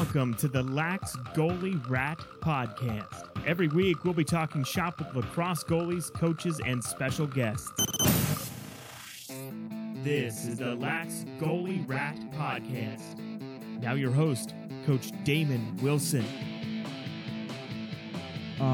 Welcome to the Lax Goalie Rat Podcast. Every week, we'll be talking shop with lacrosse goalies, coaches, and special guests. This is the Lax Goalie Rat Podcast. Now, your host, Coach Damon Wilson. Uh,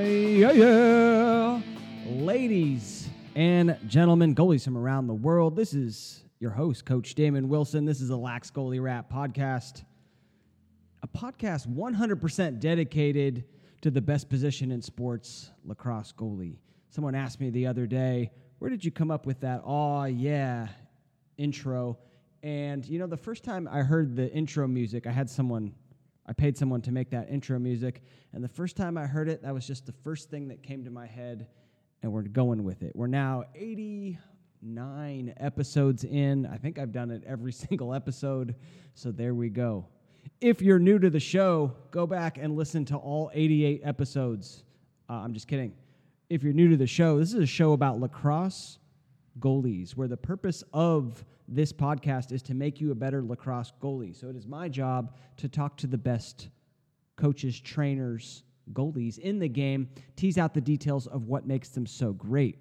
yeah, yeah. Ladies and gentlemen, goalies from around the world, this is your host, Coach Damon Wilson. This is a Lax Goalie Rat podcast, a podcast 100% dedicated to the best position in sports, lacrosse goalie. Someone asked me the other day, where did you come up with that? Oh, yeah, intro. And, you know, the first time I heard the intro music, I had someone I paid someone to make that intro music. And the first time I heard it, that was just the first thing that came to my head. And we're going with it. We're now 89 episodes in. I think I've done it every single episode. So there we go. If you're new to the show, go back and listen to all 88 episodes. Uh, I'm just kidding. If you're new to the show, this is a show about lacrosse goalies, where the purpose of this podcast is to make you a better lacrosse goalie. So it is my job to talk to the best coaches, trainers, goalies in the game, tease out the details of what makes them so great.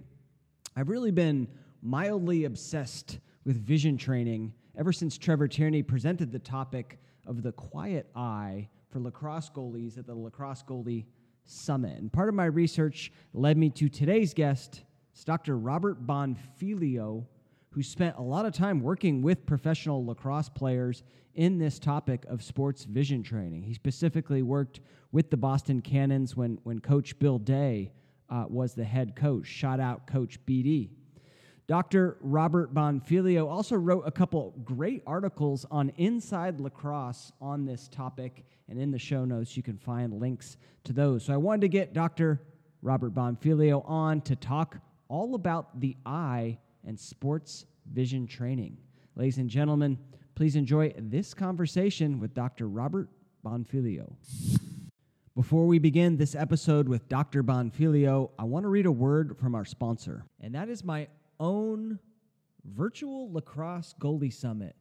I've really been mildly obsessed with vision training ever since Trevor Tierney presented the topic of the quiet eye for lacrosse goalies at the Lacrosse Goalie Summit. And part of my research led me to today's guest, it's Dr. Robert Buonfiglio, who spent a lot of time working with professional lacrosse players in this topic of sports vision training. He specifically worked with the Boston Cannons when, when Coach Bill Daye uh, was the head coach. Shout out Coach BD. Dr. Robert Buonfiglio also wrote a couple great articles on Inside Lacrosse on this topic, and in the show notes you can find links to those. So I wanted to get Dr. Robert Buonfiglio on to talk all about the eye and sports vision training. Ladies and gentlemen, please enjoy this conversation with Dr. Robert Buonfiglio. Before we begin this episode with Dr. Buonfiglio, I want to read a word from our sponsor, and that is my own virtual lacrosse goalie summit.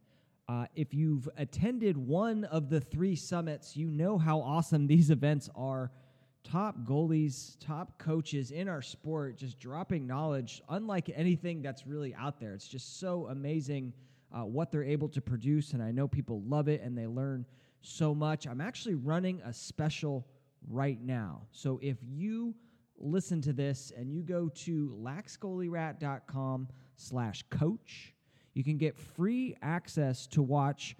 Uh, if you've attended one of the three summits, you know how awesome these events are top goalies, top coaches in our sport, just dropping knowledge unlike anything that's really out there. It's just so amazing uh, what they're able to produce, and I know people love it and they learn so much. I'm actually running a special right now. So if you listen to this and you go to laxgoalierat.com slash coach, you can get free access to watch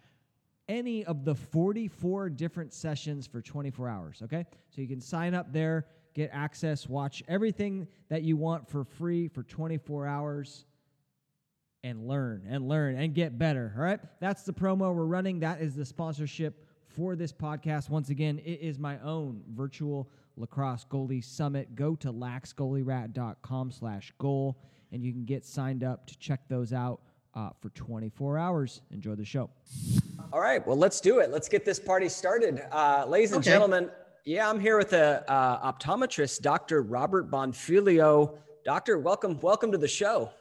any of the 44 different sessions for 24 hours. Okay. So you can sign up there, get access, watch everything that you want for free for 24 hours, and learn and learn and get better. All right. That's the promo we're running. That is the sponsorship for this podcast. Once again, it is my own virtual lacrosse goalie summit. Go to laxgoalierat.com slash goal and you can get signed up to check those out uh, for 24 hours. Enjoy the show. All right, well, let's do it. Let's get this party started. Uh, ladies and Okay. gentlemen, yeah, I'm here with the uh, optometrist, Dr. Robert Buonfiglio Doctor, welcome, welcome to the show.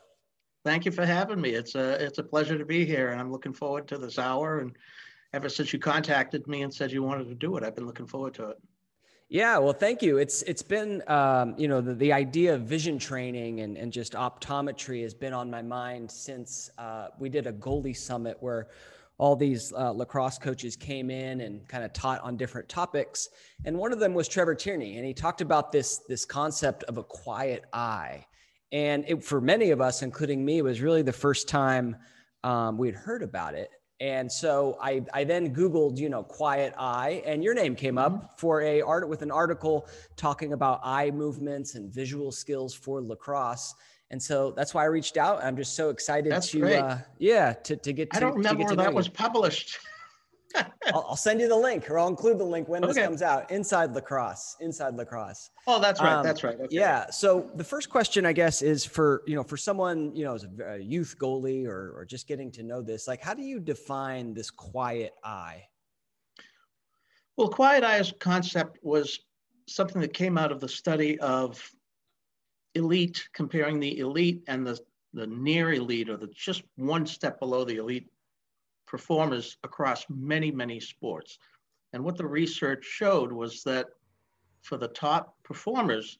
Thank you for having me. It's a it's a pleasure to be here, and I'm looking forward to this hour. And ever since you contacted me and said you wanted to do it, I've been looking forward to it. Yeah, well, thank you. It's it's been um, you know the, the idea of vision training and, and just optometry has been on my mind since uh, we did a goalie summit where all these uh, lacrosse coaches came in and kind of taught on different topics, and one of them was Trevor Tierney, and he talked about this this concept of a quiet eye, and it, for many of us, including me, was really the first time um, we had heard about it. And so I, I then Googled, you know, quiet eye, and your name came up for a art with an article talking about eye movements and visual skills for lacrosse. And so that's why I reached out. I'm just so excited That's to, uh, yeah, to, to get to. I don't to remember get where that was published. I'll, I'll send you the link, or I'll include the link when this comes out. Inside lacrosse, inside lacrosse. oh, that's right. Um, that's right. Okay. Yeah. So the first question, I guess, is for you know for someone you know as a, a youth goalie or or just getting to know this, like how do you define this quiet eye? Well, quiet eyes concept was something that came out of the study of elite, comparing the elite and the the near elite, or the just one step below the elite performers across many, many sports. And what the research showed was that for the top performers,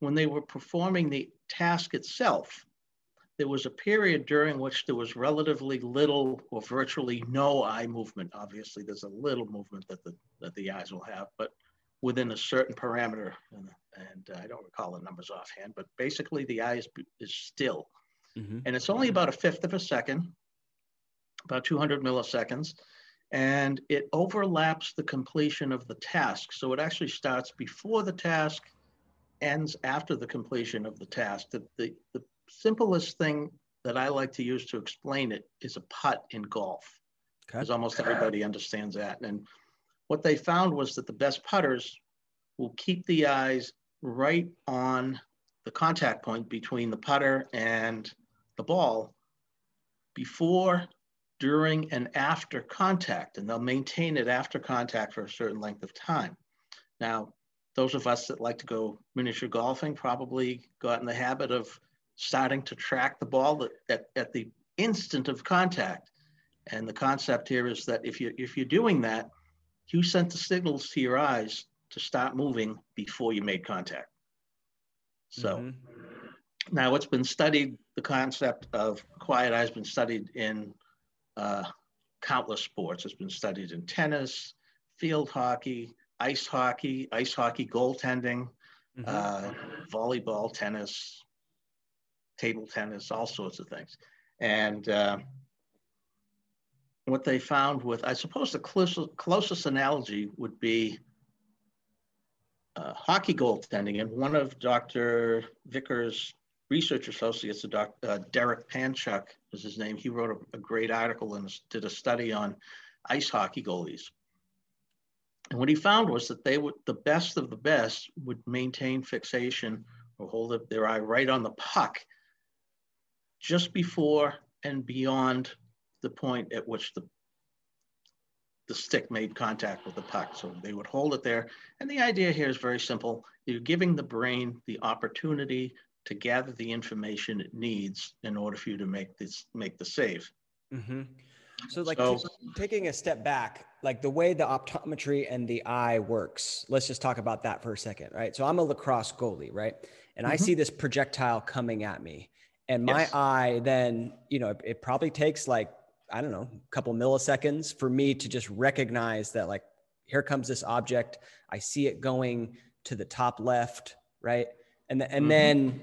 when they were performing the task itself, there was a period during which there was relatively little or virtually no eye movement. Obviously, there's a little movement that the, that the eyes will have, but within a certain parameter. And, and uh, I don't recall the numbers offhand, but basically the eye is, is still. Mm-hmm. And it's only about a fifth of a second, about 200 milliseconds. And it overlaps the completion of the task. So it actually starts before the task, ends after the completion of the task. The, the, the simplest thing that I like to use to explain it is a putt in golf, because okay. almost everybody understands that. And what they found was that the best putters will keep the eyes right on the contact point between the putter and the ball before, during, and after contact, and they'll maintain it after contact for a certain length of time. Now, those of us that like to go miniature golfing probably got in the habit of starting to track the ball at, at the instant of contact. And the concept here is that if you if you're doing that, you sent the signals to your eyes to start moving before you made contact. So mm-hmm. now it's been studied, the concept of quiet eye has been studied in uh, countless sports. It's been studied in tennis, field hockey, ice hockey, ice hockey goaltending, mm-hmm. uh, volleyball, tennis, table tennis, all sorts of things. And uh, what they found with, I suppose the closest, closest analogy would be uh, hockey goaltending. And one of Dr. Vickers' research associates, Dr. Uh, Derek Panchuk is his name, he wrote a, a great article and did a study on ice hockey goalies. And what he found was that they would, the best of the best would maintain fixation or hold their eye right on the puck just before and beyond the point at which the the stick made contact with the puck. So they would hold it there. And the idea here is very simple. You're giving the brain the opportunity to gather the information it needs in order for you to make this make the save. Mm-hmm. So like so, taking a step back, like the way the optometry and the eye works, let's just talk about that for a second, right? So I'm a lacrosse goalie, right? And mm-hmm. I see this projectile coming at me. And my yes. eye then, you know, it, it probably takes like I don't know, a couple milliseconds for me to just recognize that, like, here comes this object. I see it going to the top left, right? And, th- and mm-hmm. then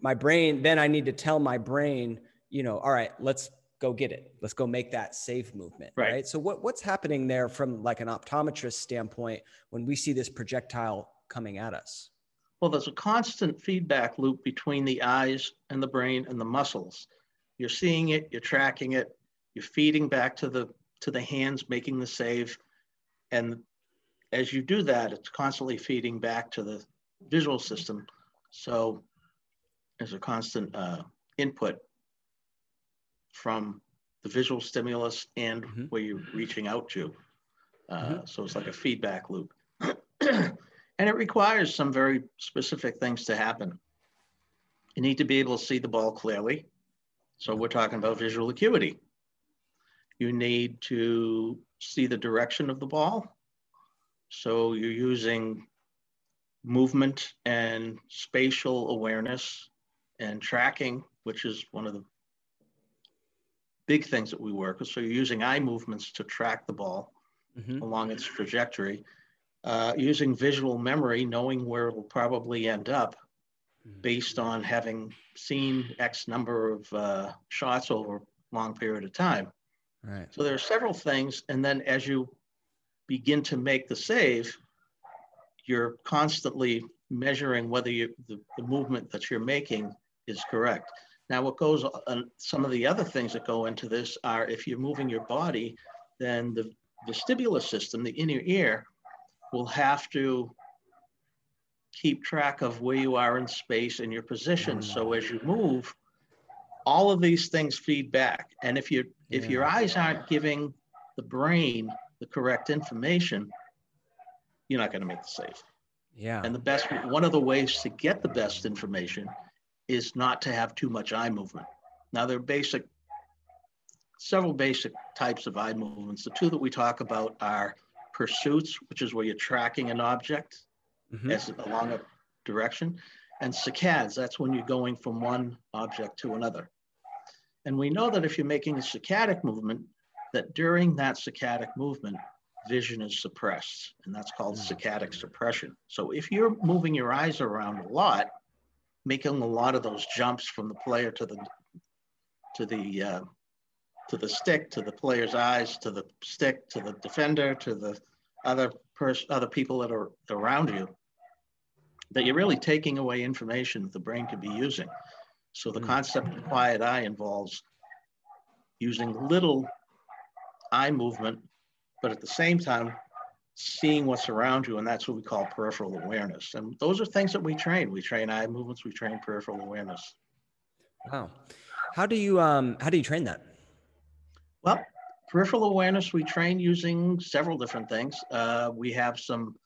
my brain, then I need to tell my brain, you know, all right, let's go get it. Let's go make that safe movement. Right. right. So what, what's happening there from like an optometrist standpoint when we see this projectile coming at us? Well, there's a constant feedback loop between the eyes and the brain and the muscles. You're seeing it, you're tracking it, you're feeding back to the to the hands making the save and as you do that it's constantly feeding back to the visual system so there's a constant uh, input from the visual stimulus and mm-hmm. where you're reaching out to uh, mm-hmm. so it's like a feedback loop and it requires some very specific things to happen you need to be able to see the ball clearly so we're talking about visual acuity you need to see the direction of the ball. So you're using movement and spatial awareness and tracking, which is one of the big things that we work with. So you're using eye movements to track the ball mm-hmm. along its trajectory. Uh, using visual memory, knowing where it will probably end up mm-hmm. based on having seen X number of uh, shots over a long period of time. Right. So there are several things. And then as you begin to make the save, you're constantly measuring whether you, the, the movement that you're making is correct. Now, what goes uh, on, some of the other things that go into this are if you're moving your body, then the vestibular system, the inner ear, will have to keep track of where you are in space and your position. Mm. So as you move, all of these things feed back. And if you if yeah. your eyes aren't giving the brain the correct information, you're not going to make the save. Yeah. And the best one of the ways to get the best information is not to have too much eye movement. Now there are basic several basic types of eye movements. The two that we talk about are pursuits, which is where you're tracking an object mm-hmm. as along a direction, and saccades, that's when you're going from one object to another. And we know that if you're making a saccadic movement, that during that saccadic movement, vision is suppressed, and that's called mm. saccadic suppression. So if you're moving your eyes around a lot, making a lot of those jumps from the player to the to the uh, to the stick, to the player's eyes, to the stick, to the defender, to the other person, other people that are around you, that you're really taking away information that the brain could be using. So the mm. concept of quiet eye involves using little eye movement, but at the same time, seeing what's around you. And that's what we call peripheral awareness. And those are things that we train. We train eye movements, we train peripheral awareness. Wow. How do you um how do you train that? Well, peripheral awareness we train using several different things. Uh, we have some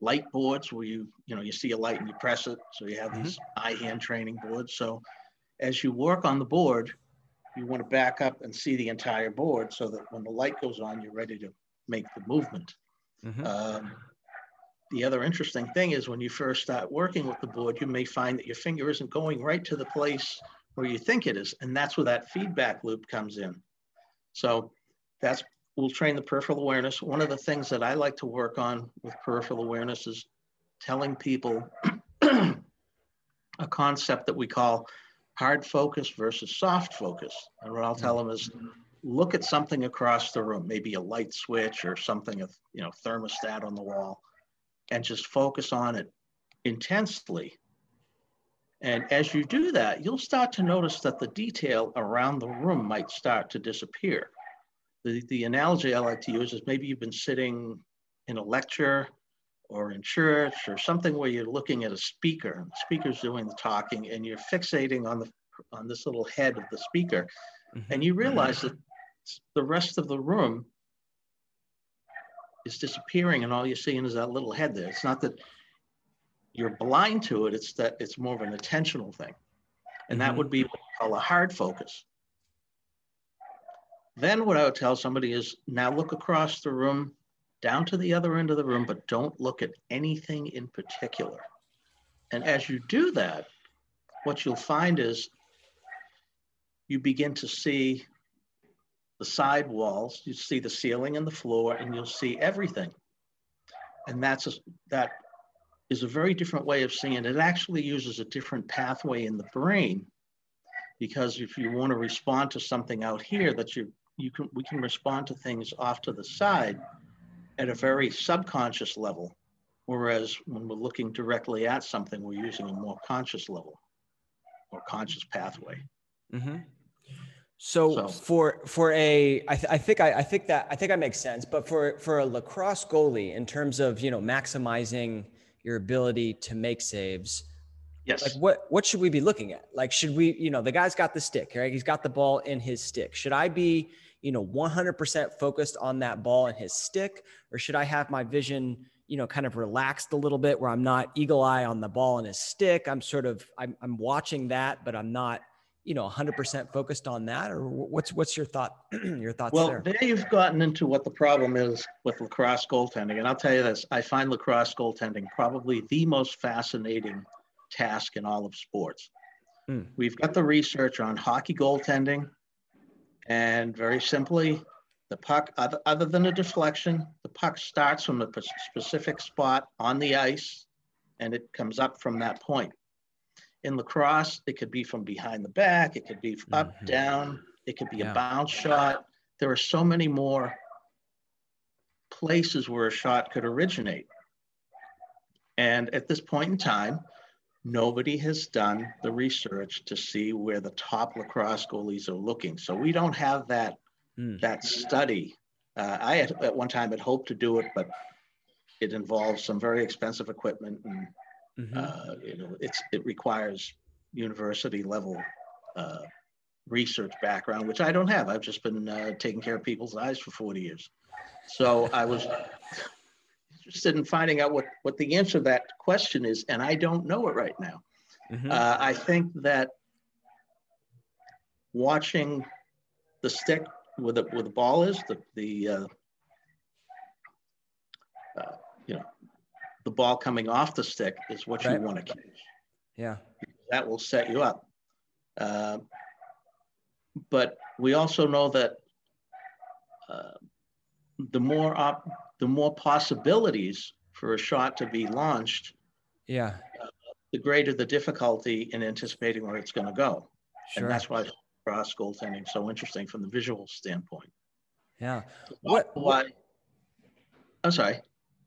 light boards where you you know you see a light and you press it. So you have mm-hmm. these eye hand training boards. So as you work on the board, you want to back up and see the entire board so that when the light goes on, you're ready to make the movement. Mm-hmm. Um, the other interesting thing is when you first start working with the board, you may find that your finger isn't going right to the place where you think it is. And that's where that feedback loop comes in. So that's, we'll train the peripheral awareness. One of the things that I like to work on with peripheral awareness is telling people a concept that we call hard focus versus soft focus. And what I'll tell them is look at something across the room, maybe a light switch or something, of you know, thermostat on the wall, and just focus on it intensely. And as you do that, you'll start to notice that the detail around the room might start to disappear. The, the analogy I like to use is maybe you've been sitting in a lecture or in church or something where you're looking at a speaker and the speaker's doing the talking and you're fixating on the on this little head of the speaker mm-hmm. and you realize that the rest of the room is disappearing and all you're seeing is that little head there it's not that you're blind to it it's that it's more of an attentional thing and mm-hmm. that would be what we call a hard focus then what i would tell somebody is now look across the room down to the other end of the room, but don't look at anything in particular. And as you do that, what you'll find is you begin to see the side walls, you see the ceiling and the floor, and you'll see everything. And that's a, that is a very different way of seeing it. It actually uses a different pathway in the brain because if you want to respond to something out here that you you can we can respond to things off to the side at a very subconscious level. Whereas when we're looking directly at something, we're using a more conscious level or conscious pathway. Mm-hmm. So, so, for for a, I, th- I think I, I think that I think that makes sense. But for for a lacrosse goalie, in terms of you know maximizing your ability to make saves, yes. Like what what should we be looking at? Like should we you know the guy's got the stick, right? He's got the ball in his stick. Should I be you know 100% focused on that ball and his stick or should i have my vision you know kind of relaxed a little bit where i'm not eagle eye on the ball and his stick i'm sort of i'm, I'm watching that but i'm not you know 100% focused on that or what's what's your thought your thoughts well there? there you've gotten into what the problem is with lacrosse goaltending and i'll tell you this i find lacrosse goaltending probably the most fascinating task in all of sports hmm. we've got the research on hockey goaltending and very simply, the puck, other, other than a deflection, the puck starts from a specific spot on the ice and it comes up from that point. In lacrosse, it could be from behind the back, it could be up, mm-hmm. down, it could be yeah. a bounce shot. There are so many more places where a shot could originate. And at this point in time, nobody has done the research to see where the top lacrosse goalies are looking. So we don't have that mm. that study. Uh, I had, at one time had hoped to do it, but it involves some very expensive equipment, and mm-hmm. uh, you know, it's it requires university level uh, research background, which I don't have. I've just been uh, taking care of people's eyes for 40 years. So I was interested in finding out what, what the answer to that question is, and I don't know it right now. Mm-hmm. Uh, I think that watching the stick where the where the ball is, the the uh, uh, you know the ball coming off the stick is what Right. you want to catch. Yeah. That will set you up. Uh, but we also know that uh, the more op- the more possibilities for a shot to be launched, Yeah. the greater the difficulty in anticipating where it's going to go. Sure. And that's why cross goaltending is so interesting from the visual standpoint. yeah. What, Why? I'm sorry.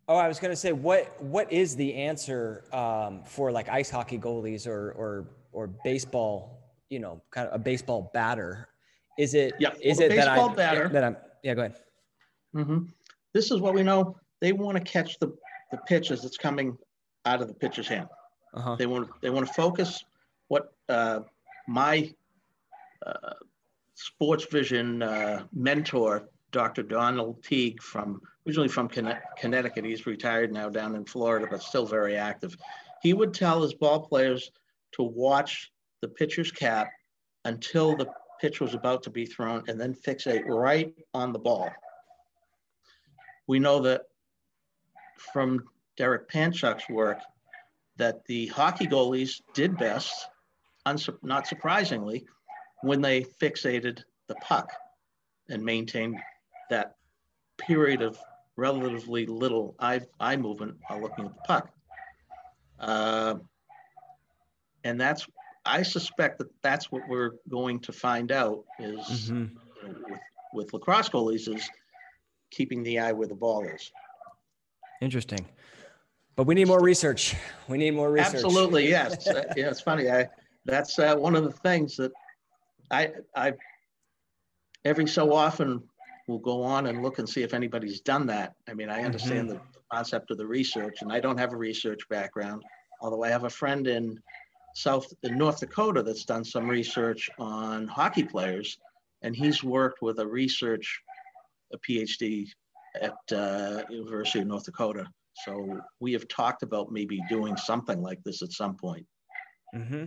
Oh, I was going to say, what what is the answer um, for like ice hockey goalies or or or baseball? You know, kind of a baseball batter. Is it? Yeah, Is well, it that I baseball batter- that I'm? Yeah, go ahead. Mm-hmm. This is what we know. They want to catch the, the pitch as it's coming out of the pitcher's hand. Uh huh. They want they want to focus what uh, my uh, sports vision uh, mentor, Dr. Donald Teig, from originally from Connecticut. He's retired now down in Florida, but still very active. He would tell his ball players to watch the pitcher's cap until the pitch was about to be thrown, and then fixate right on the ball. We know that from Derek Panchuk's work that the hockey goalies did best, not surprisingly, when they fixated the puck and maintained that period of relatively little eye, eye movement while looking at the puck. Uh, and that's, I suspect that that's what we're going to find out is Mhm. you know, with, with lacrosse goalies is keeping the eye where the ball is. Interesting. But we need more research. We need more research. Absolutely, yes. Uh, yeah, it's funny. I that's uh, one of the things that I I every so often will go on and look and see if anybody's done that. I mean, I understand the concept of the research, and I don't have a research background. Although I have a friend in South in North Dakota that's done some research on hockey players, and he's worked with a research a PhD at uh, University of North Dakota. So we have talked about maybe doing something like this at some point. hmm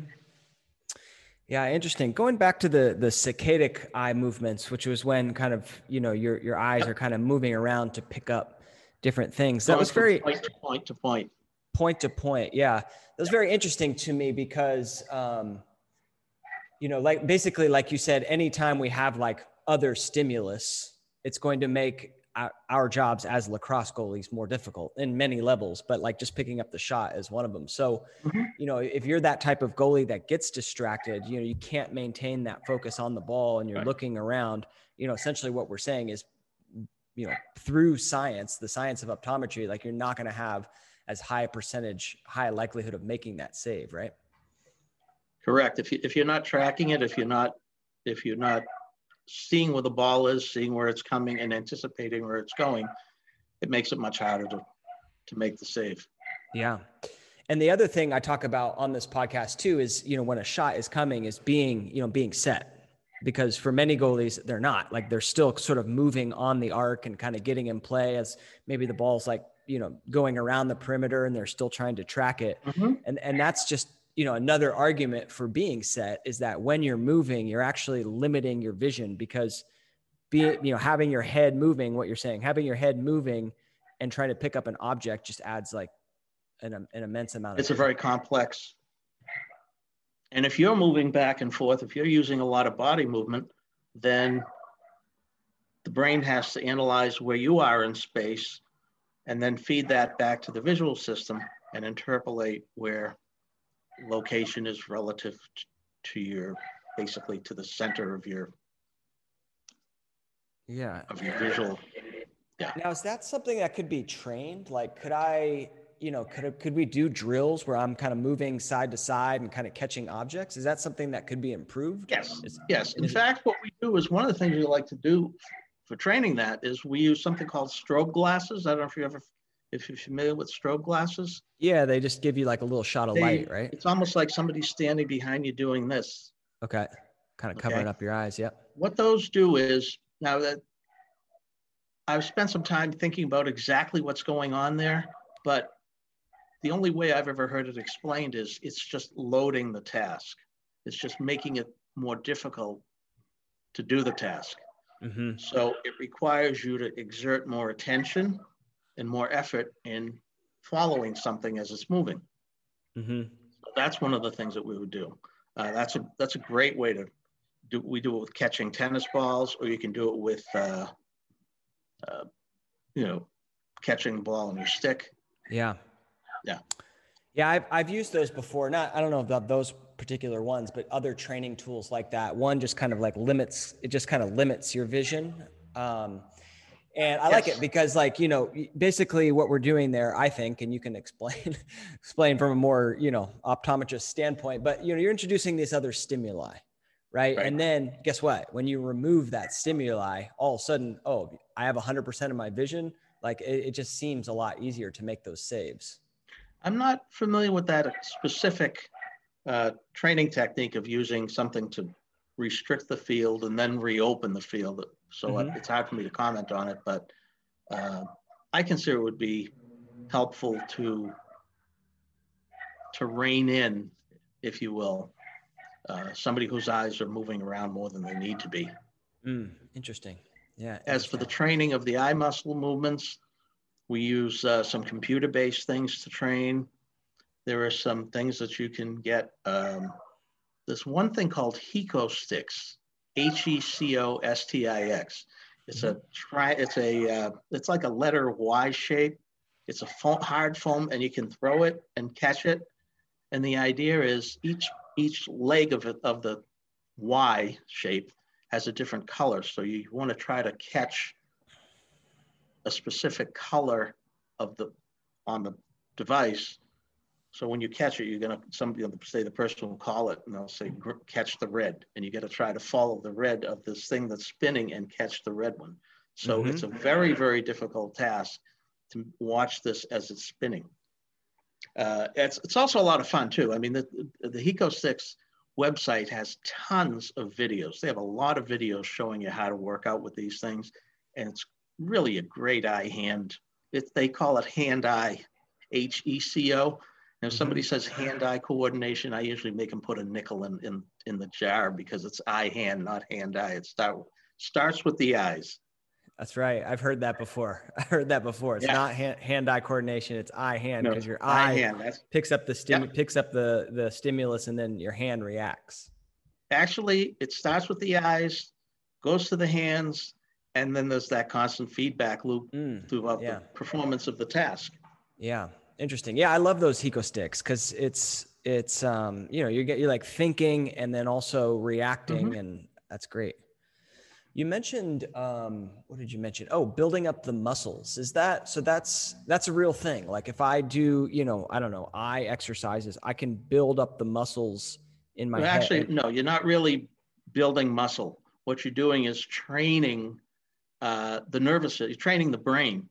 Yeah, interesting. Going back to the the saccadic eye movements, which was when kind of you know your your eyes are kind of moving around to pick up different things. That was very point to point to point. point to point. Yeah, that was very interesting to me because, um, you know, like basically, like you said, anytime we have like other stimulus, it's going to make our, our jobs as lacrosse goalies more difficult in many levels. But like just picking up the shot is one of them. So, Mhm. you know, if you're that type of goalie that gets distracted, you know, you can't maintain that focus on the ball, and you're Right. looking around. You know, essentially, what we're saying is you know through science the science of optometry like you're not going to have as high a percentage high likelihood of making that save right Correct. If you if you're not tracking it, if you're not if you're not seeing where the ball is, seeing where it's coming, and anticipating where it's going, it makes it much harder to to make the save. yeah. And the other thing i talk about on this podcast too is you know when a shot is coming is being you know being set. Because for many goalies they're not. Like they're still sort of moving on the arc and kind of getting in play as maybe the ball's like you know going around the perimeter and they're still trying to track it. Mm-hmm. And and that's just you know another argument for being set is that when you're moving you're actually limiting your vision because be you know having your head moving what you're saying having your head moving and trying to pick up an object just adds like an, an immense amount of It's a very complex. And if you're moving back and forth, if you're using a lot of body movement, then the brain has to analyze where you are in space and then feed that back to the visual system and interpolate where location is relative to your basically to the center of your yeah of your visual Yeah. now is that something that could be trained like could i you know could, could we do drills where i'm kind of moving side to side and kind of catching objects is that something that could be improved Yes, Is- yes. In is it- fact, what we do is one of the things we like to do for training that is we use something called strobe glasses. I don't know if you ever, if you're familiar with strobe glasses. yeah they just give you like a little shot of They- light right It's almost like somebody standing behind you doing this. okay kind of covering Okay. up your eyes yep What those do is now that I've spent some time thinking about exactly what's going on there, but the only way I've ever heard it explained is it's just loading the task. It's just making it more difficult to do the task. Mm-hmm. So it requires you to exert more attention and more effort in following something as it's moving. Mm-hmm. So that's one of the things that we would do. Uh, that's a that's a great way to do. We do it with catching tennis balls, or you can do it with, uh, uh, you know, catching the ball on your stick. Yeah. Yeah. Yeah, I've, I've used those before. Not, I don't know about those particular ones, but other training tools like that. One just kind of like limits, it just kind of limits your vision. Um, and I like it because like, you know, basically what we're doing there, I think, and you can explain, explain from a more, you know, optometrist standpoint, but you know, you're introducing these other stimuli, right? Right. And then guess what? When you remove that stimuli, all of a sudden, oh, I have 100% of my vision. Like it, it just seems a lot easier to make those saves. I'm not familiar with that specific uh, training technique of using something to restrict the field and then reopen the field. So Mhm. it's hard for me to comment on it, but uh, I consider it would be helpful to to rein in, if you will, uh, somebody whose eyes are moving around more than they need to be. Mm, interesting. Yeah. As for the training of the eye muscle movements, we use uh, some computer-based things to train. There are some things that you can get. Um, there's one thing called Heco sticks, H-E-C-O-S-T-I-X. It's a try. It's a. Uh, it's like a letter Y shape. It's a foam, hard foam, and you can throw it and catch it. And the idea is each each leg of it of the Y shape has a different color. So you want to try to catch a specific color of the on the device. So when you catch it, you're gonna somebody will say the person will call it and they'll say catch the red, and you got to try to follow the red of this thing that's spinning and catch the red one. So Mhm. it's a very very difficult task to watch this as it's spinning. Uh, it's it's also a lot of fun too. I mean the the Hecostix website has tons of videos. They have a lot of videos showing you how to work out with these things, and it's really a great eye hand. It, they call it hand eye, H E C O. If somebody says hand eye coordination, I usually make them put a nickel in, in, in the jar because it's eye hand, not hand eye. It start, starts with the eyes. That's right. I've heard that before. I heard that before. It's Yeah. not hand, hand-eye coordination. It's eye-hand No, because your eye eye hand. Picks up the stim- picks up the the stimulus, and then your hand reacts. actually it starts with the eyes, goes to the hands, and then there's that constant feedback loop Mm, throughout yeah. the performance of the task. yeah, interesting. Yeah, I love those Hecostix because it's it's um you know you get you're like thinking and then also reacting, and that's great. You mentioned um what did you mention? Oh, building up the muscles. Is that so? That's that's a real thing. Like if I do you know I don't know eye exercises, I can build up the muscles in my Well, head. actually, no, you're not really building muscle. What you're doing is training uh, the nervous. System, you're training the brain.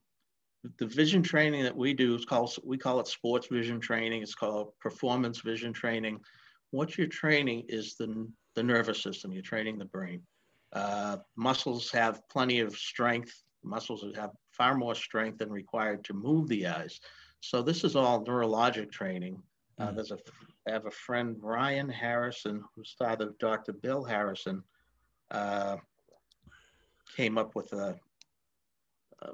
The vision training that we do is called we call it sports vision training. It's called performance vision training. What you're training is the the nervous system. You're training the brain. Uh, muscles have plenty of strength. Muscles have far more strength than required to move the eyes. So this is all neurologic training. Uh, Mm. there's a I have a friend, Ryan Harrison, who's father of Dr. Bill Harrison, uh, came up with a, a,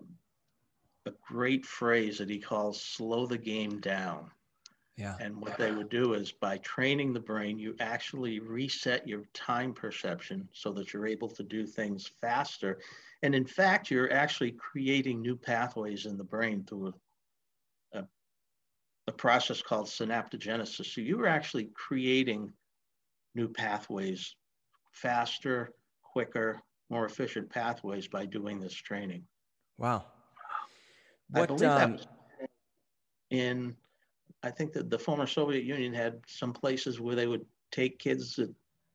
a great phrase that he calls slow the game down. yeah. And what they would do is by training the brain, you actually reset your time perception so that you're able to do things faster. And in fact, you're actually creating new pathways in the brain through a, a, a process called synaptogenesis. So you're actually creating new pathways faster, quicker, more efficient pathways by doing this training. Wow. I believe that um, was in, I think that the former Soviet Union had some places where they would take kids at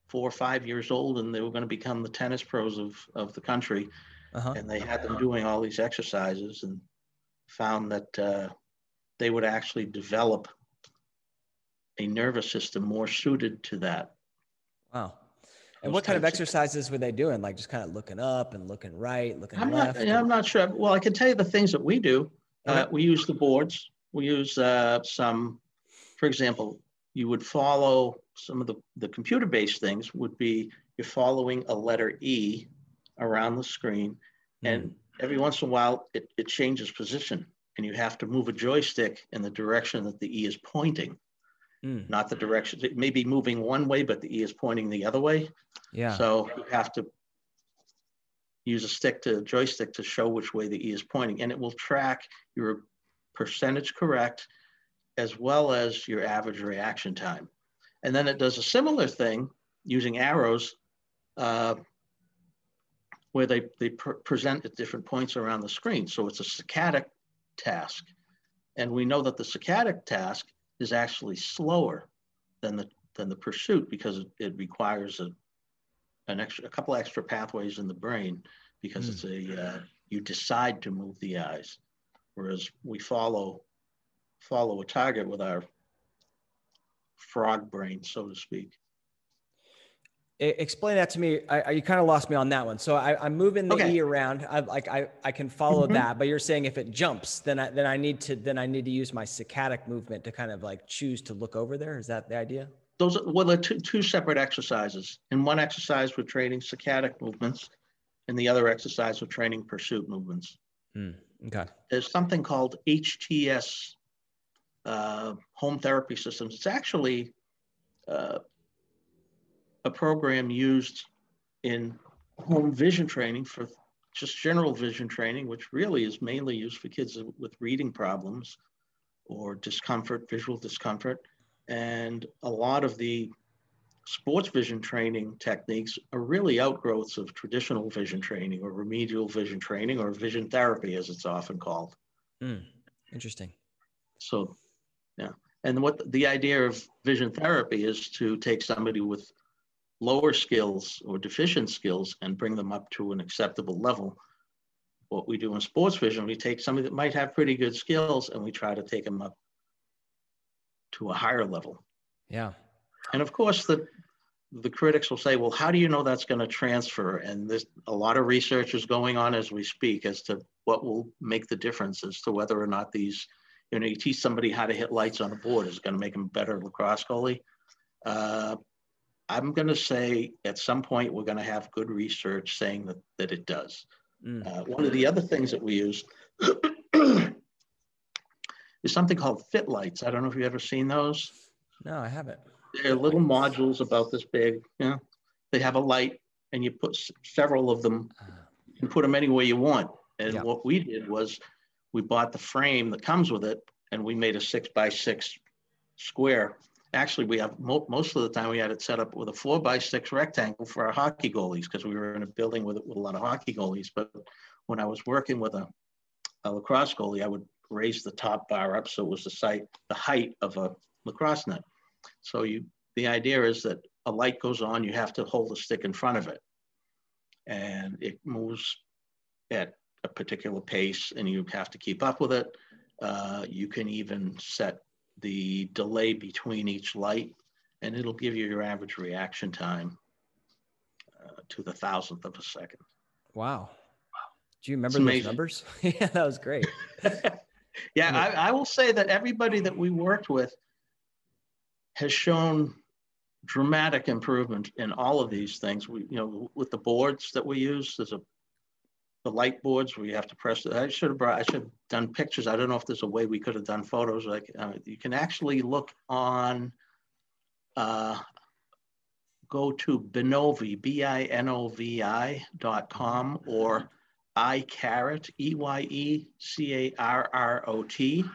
four or five years old and they were going to become the tennis pros of, of the country. uh-huh. And they had them doing all these exercises and found that uh, they would actually develop a nervous system more suited to that. Wow. And what kind of exercises were they doing? Like just kind of looking up and looking right, looking I'm not, left. yeah, I'm not sure. Well, I can tell you the things that we do. Uh, we use the boards. We use uh, some, for example, you would follow some of the, the computer-based things would be you're following a letter E around the screen. And every once in a while, it, it changes position and you have to move a joystick in the direction that the E is pointing, Mm. not the direction. It may be moving one way, but the E is pointing the other way. Yeah. So you have to use a stick to joystick to show which way the E is pointing, and it will track your percentage correct as well as your average reaction time. And then it does a similar thing using arrows uh, where they, they pr- present at different points around the screen. So it's a saccadic task. And we know that the saccadic task is actually slower than the, than the pursuit because it, requires a, an extra, a couple extra pathways in the brain because Mm. it's a, uh, you decide to move the eyes. Whereas we follow, follow a target with our frog brain, so to speak. Explain that to me. I, I, you kind of lost me on that one. So I, I'm moving the Okay. E around. I like I, I can follow Mhm. that, but you're saying if it jumps, then I then I need to then I need to use my saccadic movement to kind of like choose to look over there. Is that the idea? Those are, well, they're two, two separate exercises. In one exercise, we're training saccadic movements. In the other exercise, we're training pursuit movements. Okay. There's something called HTS uh, home therapy systems. It's actually uh, a program used in home vision training for just general vision training, which really is mainly used for kids with reading problems or discomfort, visual discomfort. And a lot of the sports vision training techniques are really outgrowths of traditional vision training or remedial vision training or vision therapy, as it's often called. Mm. Interesting. So, yeah. And what the idea of vision therapy is to take somebody with lower skills or deficient skills and bring them up to an acceptable level. What we do in sports vision, we take somebody that might have pretty good skills and we try to take them up to a higher level. Yeah. And of course, the the critics will say, "Well, how do you know that's going to transfer?" And there's a lot of research is going on as we speak as to what will make the difference as to whether or not these, you know, you teach somebody how to hit lights on a board is going to make them better lacrosse goalie. Uh, I'm going to say at some point we're going to have good research saying that that it does. Mm. Uh, one of the other things that we use is something called fit lights. I don't know if you've ever seen those. No, I haven't. They're little modules about this big. You know, they have a light, and you put several of them. You can put them anywhere you want. And Yeah. what we did was, we bought the frame that comes with it, and we made a six by six square. Actually, we have mo- most of the time we had it set up with a four by six rectangle for our hockey goalies because we were in a building with with a lot of hockey goalies. But when I was working with a, a lacrosse goalie, I would raise the top bar up so it was the site, the height of a lacrosse net. So you, the idea is that a light goes on, you have to hold a stick in front of it. And it moves at a particular pace and you have to keep up with it. Uh, you can even set the delay between each light and it'll give you your average reaction time uh, to the thousandth of a second. Wow. Do you remember those numbers? yeah, that was great. yeah, I, I will say that everybody that we worked with has shown dramatic improvement in all of these things. We, you know, with the boards that we use, there's a the light boards where you have to press. I should have brought, I should have done pictures. I don't know if there's a way we could have done photos. Like uh, you can actually look on, uh, go to Binovi, B-I-N-O-V-I dot com or EyeCarrot, E E-Y-E-C-A-R-R-O-T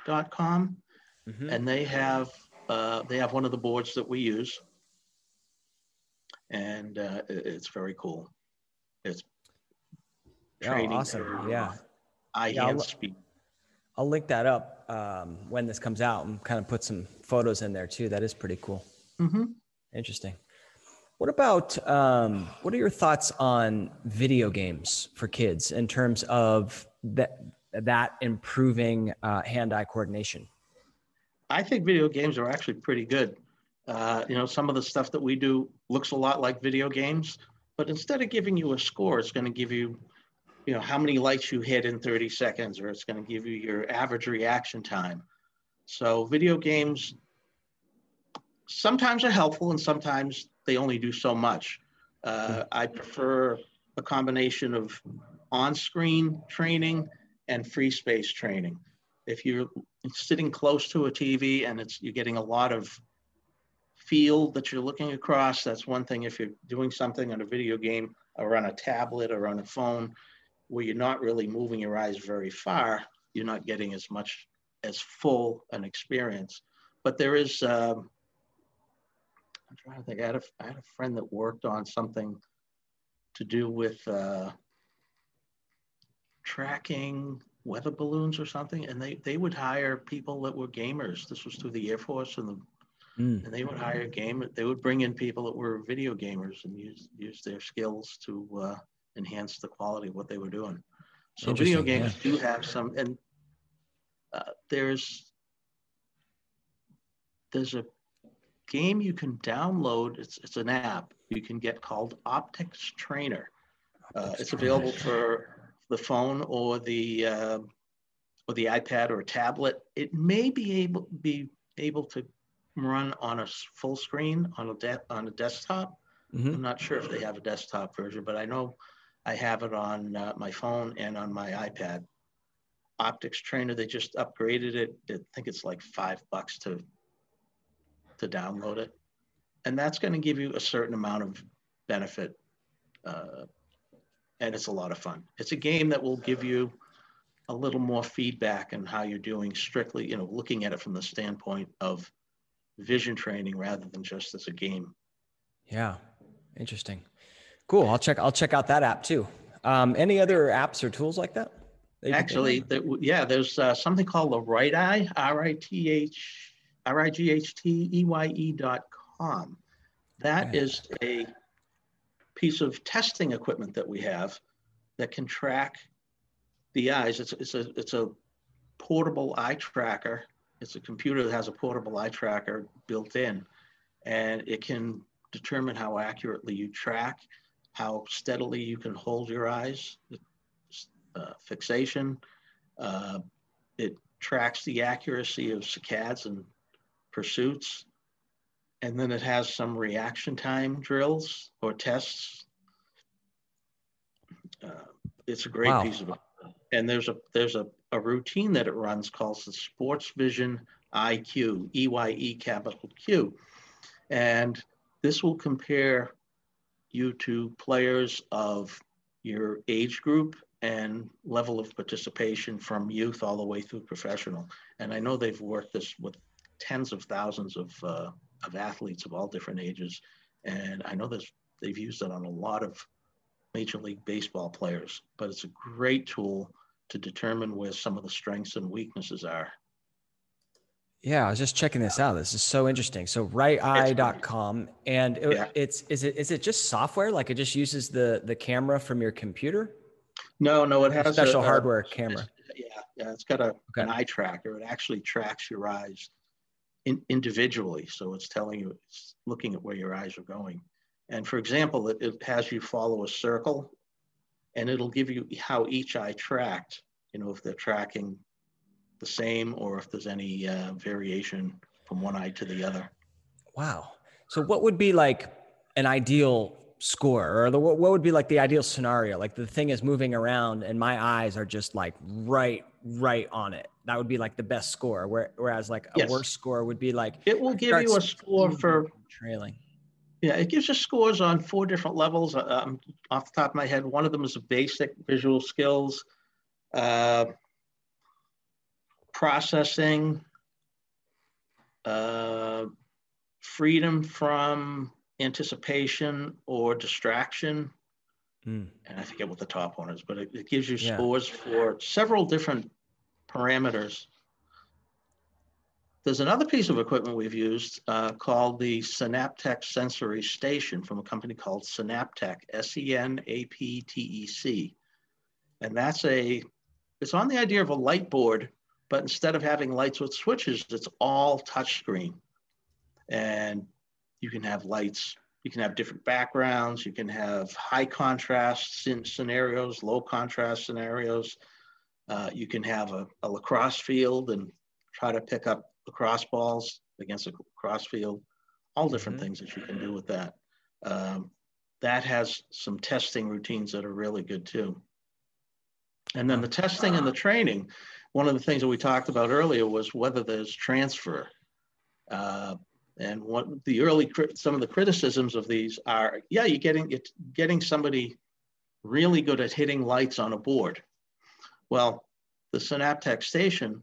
dot com. Mhm. And they have, uh, they have one of the boards that we use. And uh, it's very cool. It's Oh, awesome. Yeah. eye Yeah, I'll look- I'll link that up um, when this comes out and kind of put some photos in there too. That is pretty cool. Mhm. Interesting. What about um, what are your thoughts on video games for kids in terms of that that improving uh, hand-eye coordination? I think video games are actually pretty good. Uh, you know, some of the stuff that we do looks a lot like video games, but instead of giving you a score, it's going to give you, you know, how many lights you hit in 30 seconds, or it's going to give you your average reaction time. So video games sometimes are helpful and sometimes they only do so much. Uh, I prefer a combination of on-screen training and free space training. If you're sitting close to a TV and it's you're getting a lot of field that you're looking across, that's one thing. If you're doing something on a video game or on a tablet or on a phone where you're not really moving your eyes very far, you're not getting as much as full an experience. But there is, um, I'm trying to think, I had, a, I had a friend that worked on something to do with uh, tracking weather balloons or something, and they, they would hire people that were gamers. This was through the Air Force and the Mm. and they would hire game they would bring in people that were video gamers and use use their skills to uh, enhance the quality of what they were doing so video games yeah. do have some and uh, there's there's a game you can download it's, it's an app you can get called optics trainer uh, it's available for the phone or the uh, or the ipad or a tablet it may be able be able to run on a full screen on a de- on a desktop. Mm-hmm. I'm not sure if they have a desktop version, but I know I have it on uh, my phone and on my iPad. Optics Trainer, they just upgraded it. I think it's like five bucks to to download it, and that's going to give you a certain amount of benefit, uh, and it's a lot of fun. It's a game that will give you a little more feedback on how you're doing. Strictly, you know, looking at it from the standpoint of vision training rather than just as a game. Yeah, interesting. Cool. I'll check. I'll check out that app too. Um, any other apps or tools like that? that Actually, the, yeah, there's uh, something called the Right Eye, R I T H, R I G H T E Y E dot com. That okay. is a piece of testing equipment that we have that can track the eyes. It's, it's a it's a portable eye tracker it's a computer that has a portable eye tracker built in, and it can determine how accurately you track, how steadily you can hold your eyes, uh, fixation. Uh, it tracks the accuracy of saccades and pursuits. And then it has some reaction time drills or tests. Uh, it's a great wow. piece of it. And there's a there's a a routine that it runs called the Sports Vision IQ, E-Y-E capital Q. And this will compare you to players of your age group and level of participation from youth all the way through professional. And I know they've worked this with tens of thousands of, uh, of athletes of all different ages. And I know this, they've used it on a lot of Major League Baseball players, but it's a great tool to determine where some of the strengths and weaknesses are. Yeah, I was just checking this out. This is so interesting. So righteye.com and it, yeah. it's is it is it just software like it just uses the the camera from your computer? No, no, it has a special a, hardware a, camera. Yeah, yeah, it's got a okay. an eye tracker. It actually tracks your eyes in, individually, so it's telling you it's looking at where your eyes are going. And for example, it, it has you follow a circle and it'll give you how each eye tracked, you know, if they're tracking the same or if there's any uh, variation from one eye to the other. Wow. So what would be like an ideal score or the, what would be like the ideal scenario? Like the thing is moving around and my eyes are just like right, right on it. That would be like the best score. Where, whereas like a yes. worse score would be like, it will give you a score for trailing. Yeah, it gives you scores on four different levels. Uh, um, off the top of my head, one of them is basic visual skills, uh, processing, uh, freedom from anticipation or distraction. Mm. And I forget what the top one is, but it, it gives you yeah. scores for several different parameters there's another piece of equipment we've used uh, called the Senaptec Sensory Station from a company called Senaptec, S-E-N-A-P-T-E-C. And that's a, it's on the idea of a light board, but instead of having lights with switches, it's all touchscreen. And you can have lights, you can have different backgrounds, you can have high contrast scenarios, low contrast scenarios. Uh, you can have a, a lacrosse field and try to pick up lacrosse balls against a cross field, all different mm-hmm. things that you can do with that. Um, that has some testing routines that are really good too. And then the testing and the training, one of the things that we talked about earlier was whether there's transfer. Uh, and what the early some of the criticisms of these are, yeah, you're getting it getting somebody really good at hitting lights on a board. Well, the Senaptec station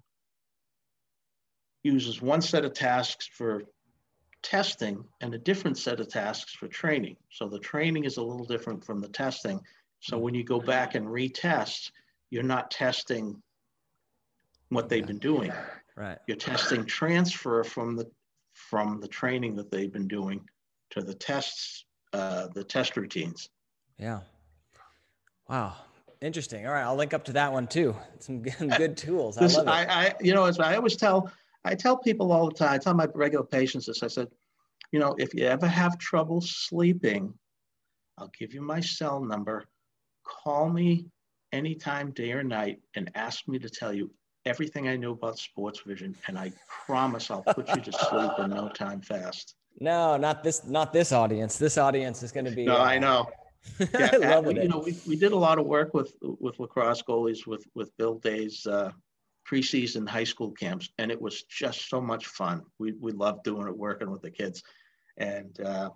uses one set of tasks for testing and a different set of tasks for training. So the training is a little different from the testing. So when you go back and retest, you're not testing what they've been doing. Right. You're testing transfer from the from the training that they've been doing to the tests, uh, the test routines. Yeah. Wow. Interesting. All right, I'll link up to that one too. Some good, good tools. I this, love it. I, I, you know, as I always tell, I tell people all the time. I tell my regular patients this. I said, you know, if you ever have trouble sleeping, I'll give you my cell number. Call me anytime, day or night, and ask me to tell you everything I know about sports vision, and I promise I'll put you to sleep in no time fast. No, not this, not this audience. This audience is going to be. No, uh, I know. I love you it. know, we, we did a lot of work with with lacrosse goalies with with Bill Daye's uh, preseason high school camps, and it was just so much fun. We we loved doing it, working with the kids, and uh,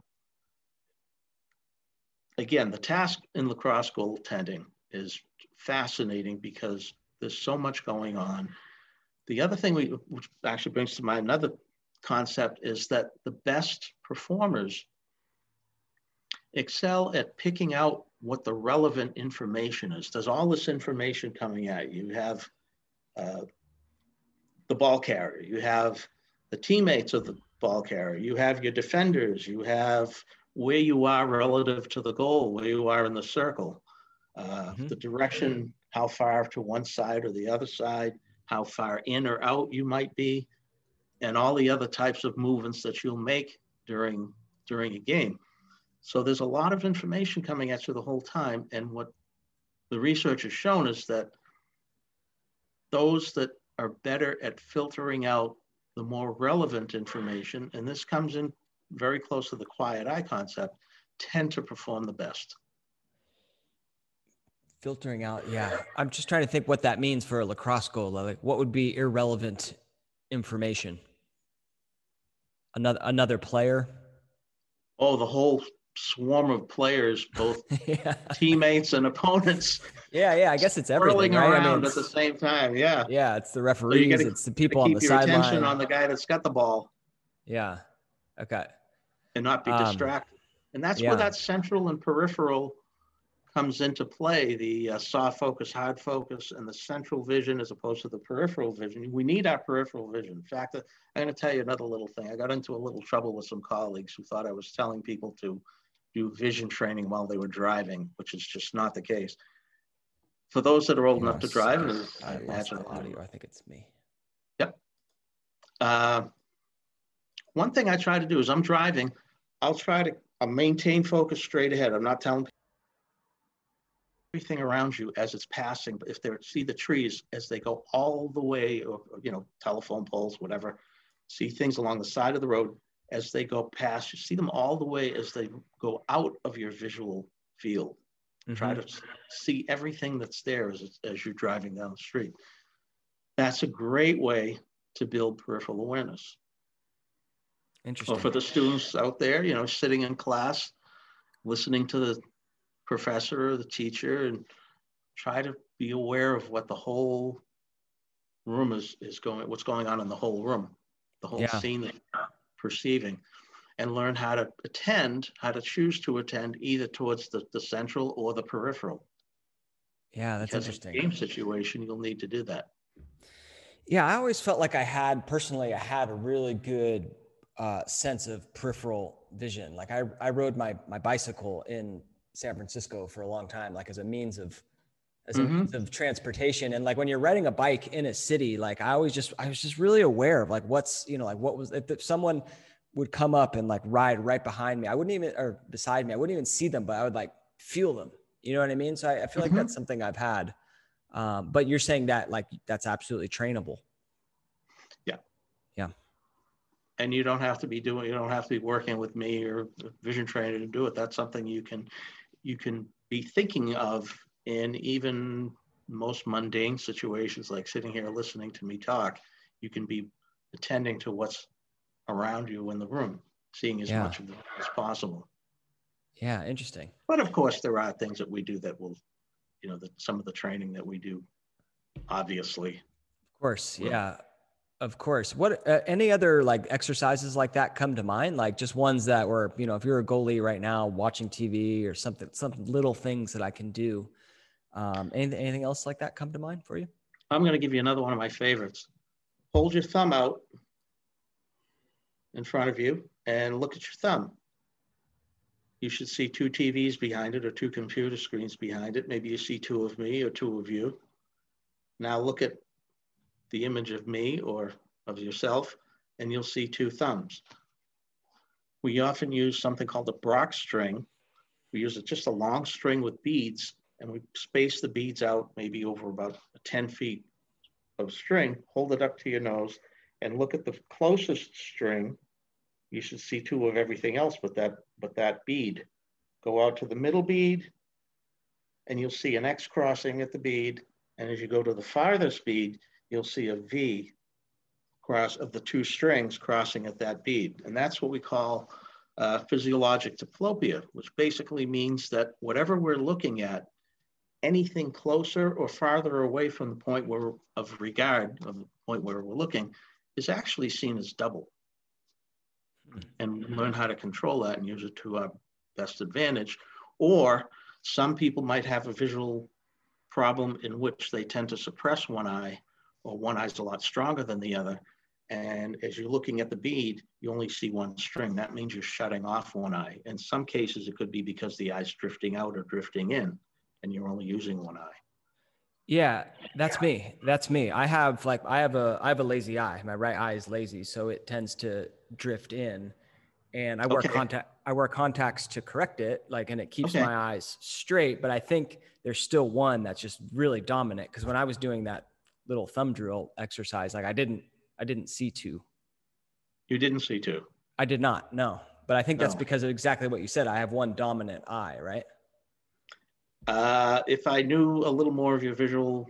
again, the task in lacrosse goaltending is fascinating because there's so much going on. The other thing we, which actually brings to mind another concept is that the best performers excel at picking out what the relevant information is. There's all this information coming at you. You have uh, the ball carrier, you have the teammates of the ball carrier, you have your defenders, you have where you are relative to the goal, where you are in the circle, uh, Mhm. the direction, how far to one side or the other side, how far in or out you might be, and all the other types of movements that you'll make during during a game. So there's a lot of information coming at you the whole time. And what the research has shown is that those that are better at filtering out the more relevant information, and this comes in very close to the quiet eye concept, tend to perform the best. Filtering out, yeah. I'm just trying to think what that means for a lacrosse goal. Like, what would be irrelevant information? Another another player. Oh, the whole swarm of players, both yeah, teammates and opponents, yeah, yeah. I guess it's everything, right? I around mean, at the same time. Yeah. yeah, it's the referees, gotta- it's the people on Keep the your attention on the guy that's got the ball. yeah. Okay. and not be Um, distracted. And that's yeah. where that central and peripheral comes into play the uh, soft focus, hard focus, and the central vision as opposed to the peripheral vision. We need our peripheral vision. In fact, uh, I'm going to tell you another little thing. I got into a little trouble with some colleagues who thought I was telling people to do vision training while they were driving, which is just not the case. For those that are old enough to drive, and I I imagine audio. I think it's me. Uh, one thing I try to do is I'm driving, I'll try to I'll maintain focus straight ahead. I'm not telling everything around you as it's passing, but if they see the trees as they go all the way, or you know, telephone poles, whatever, see things along the side of the road as they go past, you see them all the way as they go out of your visual field. Try Mhm. to see everything that's there as, as you're driving down the street. That's a great way to build peripheral awareness. Interesting. Or for the students out there, you know, sitting in class, listening to the professor or the teacher and try to be aware of what the whole room is, is going, what's going on in the whole room, the whole Yeah. scene that you're perceiving and learn how to attend, how to choose to attend either towards the, the central or the peripheral. yeah, that's Because in interesting. a game situation, you'll need to do that. Yeah, I always felt like I had personally, I had a really good uh, sense of peripheral vision. Like I, I rode my my bicycle in San Francisco for a long time, like as a means of as a Mhm. means of transportation. And like when you're riding a bike in a city, like I always just I was just really aware of like what's you know like what was if, if someone would come up and like ride right behind me, I wouldn't even or beside me, I wouldn't even see them, but I would like feel them. You know what I mean? So I, I feel like Mhm. that's something I've had. Um, but you're saying that like that's absolutely trainable. Yeah. Yeah. And you don't have to be doing you don't have to be working with me or vision trainer to do it that's something you can you can be thinking of in even most mundane situations like sitting here listening to me talk you can be attending to what's around you in the room seeing as yeah. much of it as possible. Yeah interesting. But of course there are things that we do that will you know that some of the training that we do obviously of course yeah of course. What uh, any other like exercises like that come to mind? Like just ones that were, you know, if you're a goalie right now watching TV or something, some little things that I can do. Um, anything, anything else like that come to mind for you? I'm going to give you another one of my favorites. Hold your thumb out in front of you and look at your thumb. You should see two TVs behind it or two computer screens behind it. Maybe you see two of me or two of you. Now look at the image of me or of yourself, and you'll see two thumbs. We often use something called a Brock string. We use it just a long string with beads, and we space the beads out maybe over about 10 feet of string, hold it up to your nose, and look at the closest string. You should see two of everything else but that, but that bead. Go out to the middle bead, and you'll see an X crossing at the bead. And as you go to the farthest bead, you'll see a V cross of the two strings crossing at that bead. And that's what we call uh, physiologic diplopia, which basically means that whatever we're looking at, anything closer or farther away from the point where of regard of the point where we're looking is actually seen as double. Hmm. And learn how to control that and use it to our best advantage. Or some people might have a visual problem in which they tend to suppress one eye or one eye's a lot stronger than the other. And as you're looking at the bead, you only see one string. That means you're shutting off one eye. In some cases, it could be because the eye's drifting out or drifting in, and you're only using one eye. Yeah, that's me. That's me. I have like I have a I have a lazy eye. My right eye is lazy, so it tends to drift in. And I wear okay. contact I wear contacts to correct it, like and it keeps okay. my eyes straight, but I think there's still one that's just really dominant because when I was doing that little thumb drill exercise, like I didn't, I didn't see two. You didn't see two. I did not. No, but I think no. that's because of exactly what you said. I have one dominant eye, right? Uh, if I knew a little more of your visual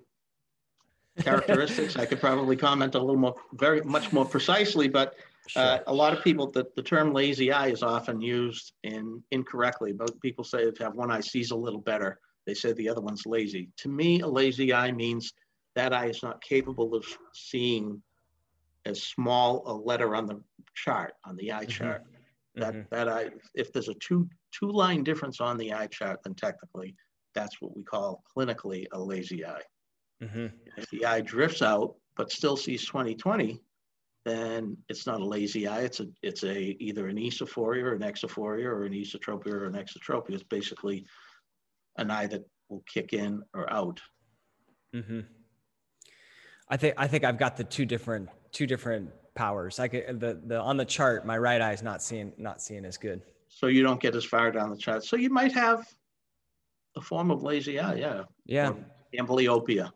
characteristics, I could probably comment a little more, very much more precisely. But uh, a lot of people, the, the term lazy eye is often used in incorrectly. But people say if you have one eye sees a little better, they say the other one's lazy. To me, a lazy eye means that eye is not capable of seeing as small a letter on the chart, on the eye mm-hmm. chart. That, mm-hmm. that eye, if there's a two, two line difference on the eye chart, then technically that's what we call clinically a lazy eye. Mm-hmm. If the eye drifts out but still sees 20/20, then it's not a lazy eye. It's a it's a either an esophoria or an exophoria or an esotropia or an exotropia. It's basically an eye that will kick in or out. Mm-hmm. I think I think I've got the two different two different powers. I could the the on the chart, my right eye is not seeing not seeing as good. So you don't get as far down the chart. So you might have a form of lazy eye, yeah. Yeah. Or amblyopia.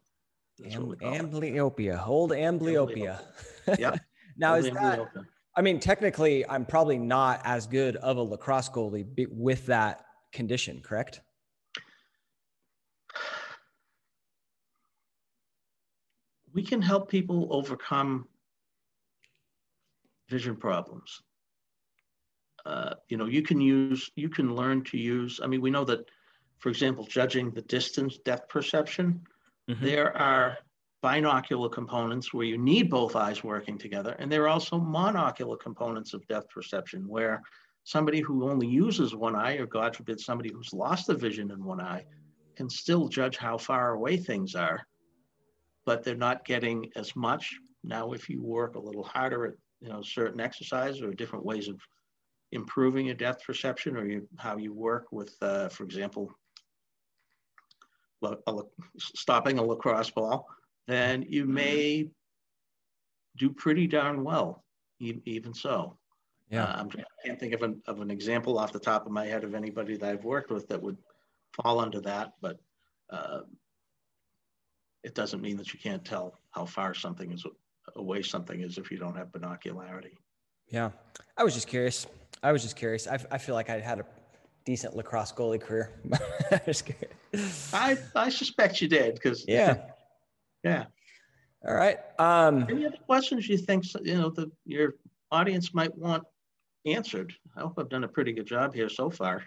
Am- amblyopia. Old amblyopia. yeah. now Old is that I mean, technically, I'm probably not as good of a lacrosse goalie with that condition, correct? We can help people overcome vision problems. Uh, you know, you can use, you can learn to use, I mean, we know that, for example, judging the distance depth perception, mm-hmm. there are binocular components where you need both eyes working together. And there are also monocular components of depth perception where somebody who only uses one eye, or God forbid, somebody who's lost the vision in one eye, can still judge how far away things are but they're not getting as much. Now, if you work a little harder at you know certain exercises or different ways of improving your depth perception or you, how you work with, uh, for example, a, a, stopping a lacrosse ball, then you may do pretty darn well, even so. Yeah. Uh, I can't think of an, of an example off the top of my head of anybody that I've worked with that would fall under that, but uh, it doesn't mean that you can't tell how far something is away something is if you don't have binocularity. Yeah, I was just curious. I was just curious. I, I feel like I had a decent lacrosse goalie career. I I suspect you did because yeah, yeah. All right. Um, Any other questions you think you know the your audience might want answered? I hope I've done a pretty good job here so far.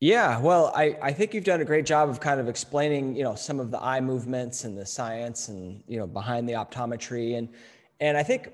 Yeah, well, I, I think you've done a great job of kind of explaining, you know, some of the eye movements and the science and, you know, behind the optometry. And, and I think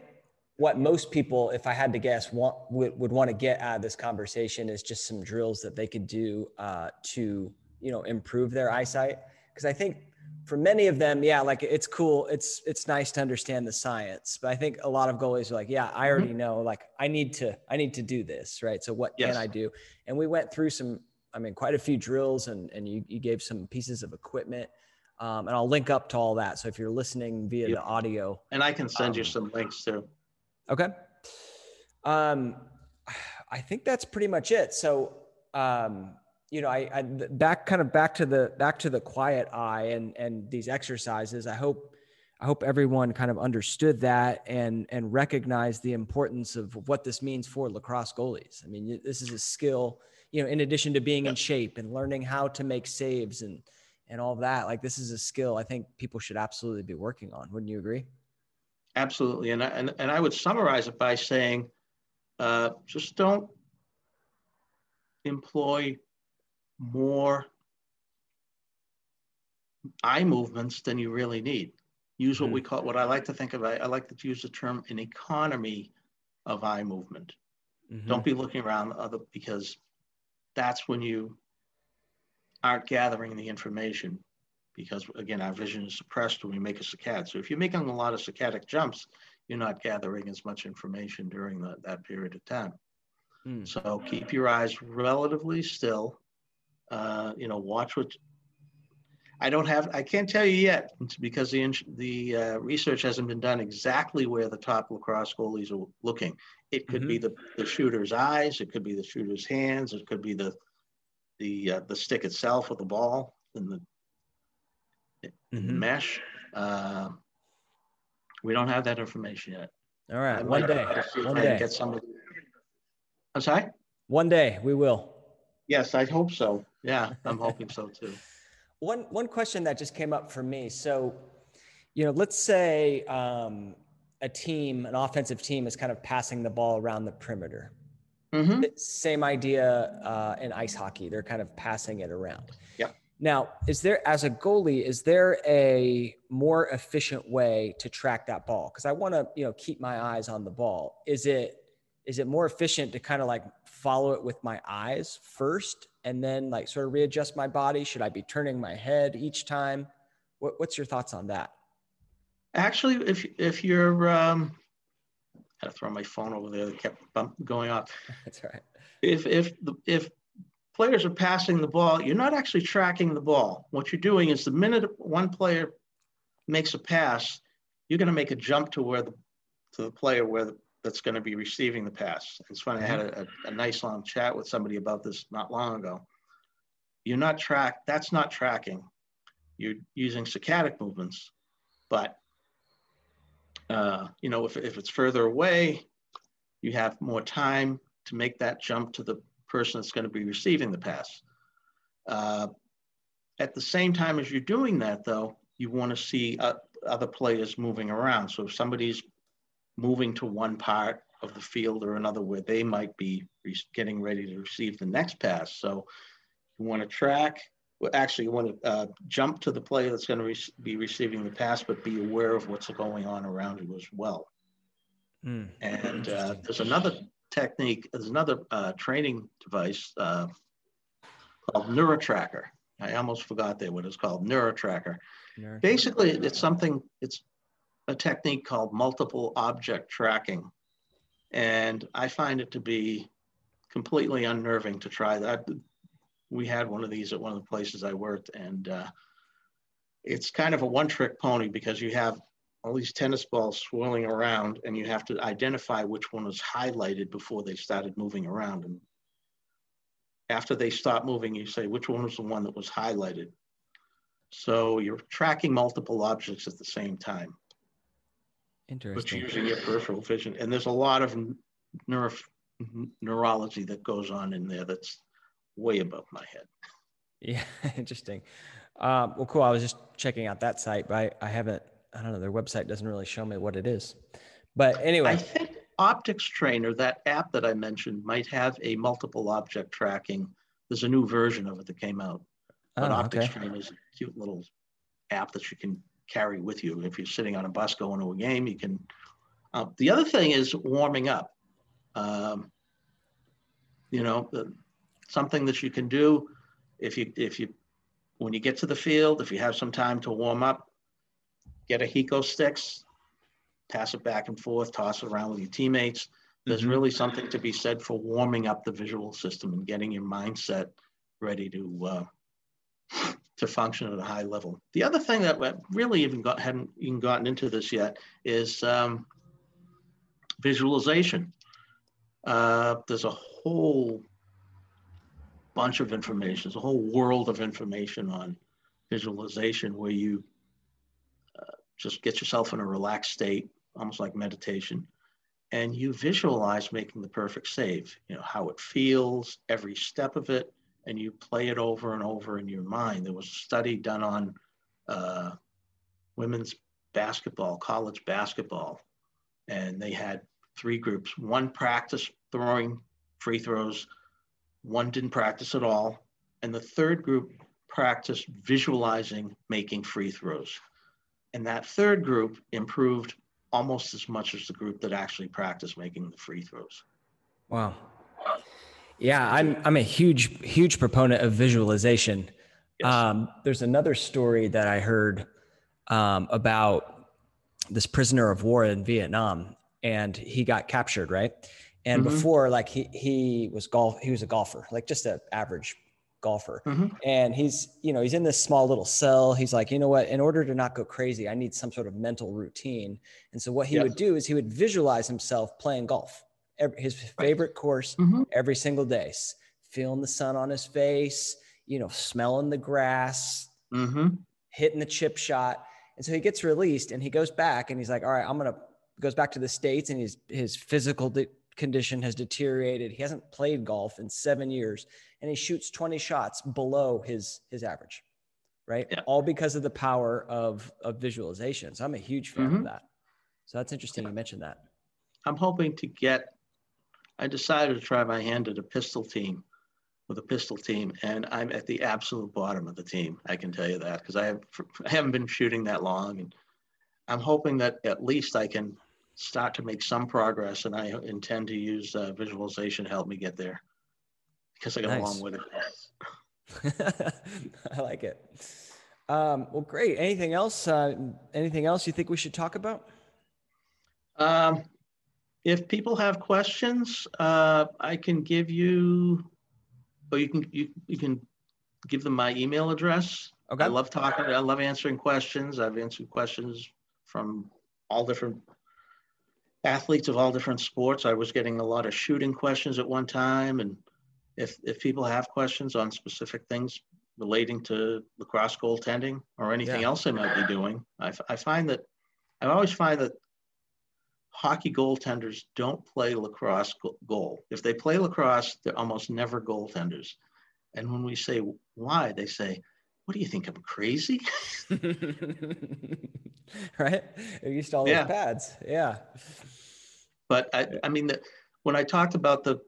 what most people, if I had to guess, want, would, would want to get out of this conversation is just some drills that they could do uh, to, you know, improve their eyesight. Because I think for many of them, yeah, like it's cool. It's it's nice to understand the science, but I think a lot of goalies are like, yeah, I already mm-hmm. know. Like I need to I need to do this, right? So what yes. can I do? And we went through some, I mean, quite a few drills, and and you you gave some pieces of equipment. Um, and I'll link up to all that. So if you're listening via yep. the audio, and I can send um, you some links too. Okay. Um, I think that's pretty much it. So um, you know, I, I back kind of back to the back to the quiet eye and and these exercises. I hope I hope everyone kind of understood that and and recognized the importance of what this means for lacrosse goalies. I mean, this is a skill, you know, in addition to being in shape and learning how to make saves and and all that. Like this is a skill I think people should absolutely be working on. Wouldn't you agree? Absolutely, and I, and and I would summarize it by saying, uh, just don't employ more eye movements than you really need. Use what mm-hmm. we call, what I like to think of, I, I, like to use the term an economy of eye movement. Mm-hmm. Don't be looking around other because that's when you aren't gathering the information because again, our vision is suppressed when we make a saccade. So if you're making a lot of saccadic jumps, you're not gathering as much information during the, that period of time. Mm. So keep your eyes relatively still uh, you know, watch what. I don't have. I can't tell you yet because the the uh, research hasn't been done exactly where the top lacrosse goalies are looking. It could mm-hmm. be the, the shooter's eyes. It could be the shooter's hands. It could be the the uh, the stick itself with the ball and the, mm-hmm. mesh. Uh, we don't have that information yet. All right, one day. One day. Get some. I'm sorry. One day we will. Yes, I hope so. Yeah, I'm hoping so too. One one question that just came up for me. So, you know, let's say um, a team, an offensive team, is kind of passing the ball around the perimeter. Mm-hmm. Same idea uh, in ice hockey; they're kind of passing it around. Yeah. Now, is there, as a goalie, is there a more efficient way to track that ball? Because I want to, you know, keep my eyes on the ball. Is it is it more efficient to kind of like follow it with my eyes first and then like sort of readjust my body? Should I be turning my head each time? What, what's your thoughts on that? Actually, if if you're, um, I had to throw my phone over there that kept bump, going off. That's right. If if the, if players are passing the ball, you're not actually tracking the ball. What you're doing is the minute one player makes a pass, you're going to make a jump to where the to the player where the that's going to be receiving the pass. It's funny, I had a, a, a, nice long chat with somebody about this not long ago. You're not track, that's not tracking. You're using saccadic movements, but uh, you know, if, if it's further away, you have more time to make that jump to the person that's going to be receiving the pass. Uh, at the same time as you're doing that, though, you want to see uh, other players moving around. So if somebody's moving to one part of the field or another where they might be re- getting ready to receive the next pass. So you want to track, well, actually, you want to uh, jump to the player that's going to re- be receiving the pass, but be aware of what's going on around you as well. Mm, and uh, there's another technique, there's another uh, training device uh, called NeuroTracker. I almost forgot there what it's called, NeuroTracker. Basically, it's something, it's a technique called multiple object tracking. And I find it to be completely unnerving to try that. We had one of these at one of the places I worked, and uh, it's kind of a one trick pony because you have all these tennis balls swirling around, and you have to identify which one was highlighted before they started moving around. And after they stop moving, you say, which one was the one that was highlighted? So you're tracking multiple objects at the same time. Interesting. But using your peripheral vision. And there's a lot of neuro, neurology that goes on in there that's way above my head. Yeah, interesting. Um, well, cool. I was just checking out that site, but I, I haven't, I don't know, their website doesn't really show me what it is. But anyway. I think Optics Trainer, that app that I mentioned, might have a multiple object tracking. There's a new version of it that came out. But Oh, Optics okay. Trainer is a cute little app that you can carry with you. If you're sitting on a bus going to a game, you can. Uh, the other thing is warming up. Um, you know, the, something that you can do if you if you when you get to the field, if you have some time to warm up, get a Hecostix, pass it back and forth, toss it around with your teammates. There's Mhm. really something to be said for warming up the visual system and getting your mindset ready to uh, to function at a high level. The other thing that we really even got hadn't even gotten into this yet is um, visualization. Uh, there's a whole bunch of information. There's a whole world of information on visualization where you uh, just get yourself in a relaxed state, almost like meditation, and you visualize making the perfect save. You know how it feels, every step of it, and you play it over and over in your mind. There was a study done on uh, women's basketball, college basketball, and they had three groups. One practiced throwing free throws, one didn't practice at all, and the third group practiced visualizing making free throws. And that third group improved almost as much as the group that actually practiced making the free throws. Wow. Yeah, I'm I'm a huge huge proponent of visualization. Yes. Um, there's another story that I heard um, about this prisoner of war in Vietnam, and he got captured, right? And Mhm. before, like he he was golf, he was a golfer, like just an average golfer. Mhm. And he's you know he's in this small little cell. He's like, you know what? In order to not go crazy, I need some sort of mental routine. And so what he Yes. would do is he would visualize himself playing golf, every, his favorite course Mhm. every single day, feeling the sun on his face, you know, smelling the grass, Mm-hmm. hitting the chip shot. And so he gets released and he goes back and he's like, all right, I'm going to goes back to the States and his, his physical de- condition has deteriorated. He hasn't played golf in seven years and he shoots 20 shots below his, his average. Right. Yeah. All because of the power of, of visualization. So I'm a huge fan of Mhm. that. So that's interesting. You mentioned that. I'm hoping to get. I decided to try my hand at a pistol team, with a pistol team, and I'm at the absolute bottom of the team. I can tell you that because I have I haven't been shooting that long, and I'm hoping that at least I can start to make some progress, and I intend to use uh, visualization to help me get there because I got a Nice. long way to go. I like it. Um, well, great. Anything else? Uh, anything else you think we should talk about? Um, if people have questions, uh, I can give you, or you can you, you can give them my email address. Okay. I love talking. I love answering questions. I've answered questions from all different athletes of all different sports. I was getting a lot of shooting questions at one time, and if if people have questions on specific things relating to lacrosse goaltending or anything Yeah. else they might be doing, I, f- I find that I always find that hockey goaltenders don't play lacrosse goal. If they play lacrosse, they're almost never goaltenders. And when we say why, they say, "What do you think? I'm crazy." right? They're used to all those pads. Yeah. But I, I mean, the, when I talked about the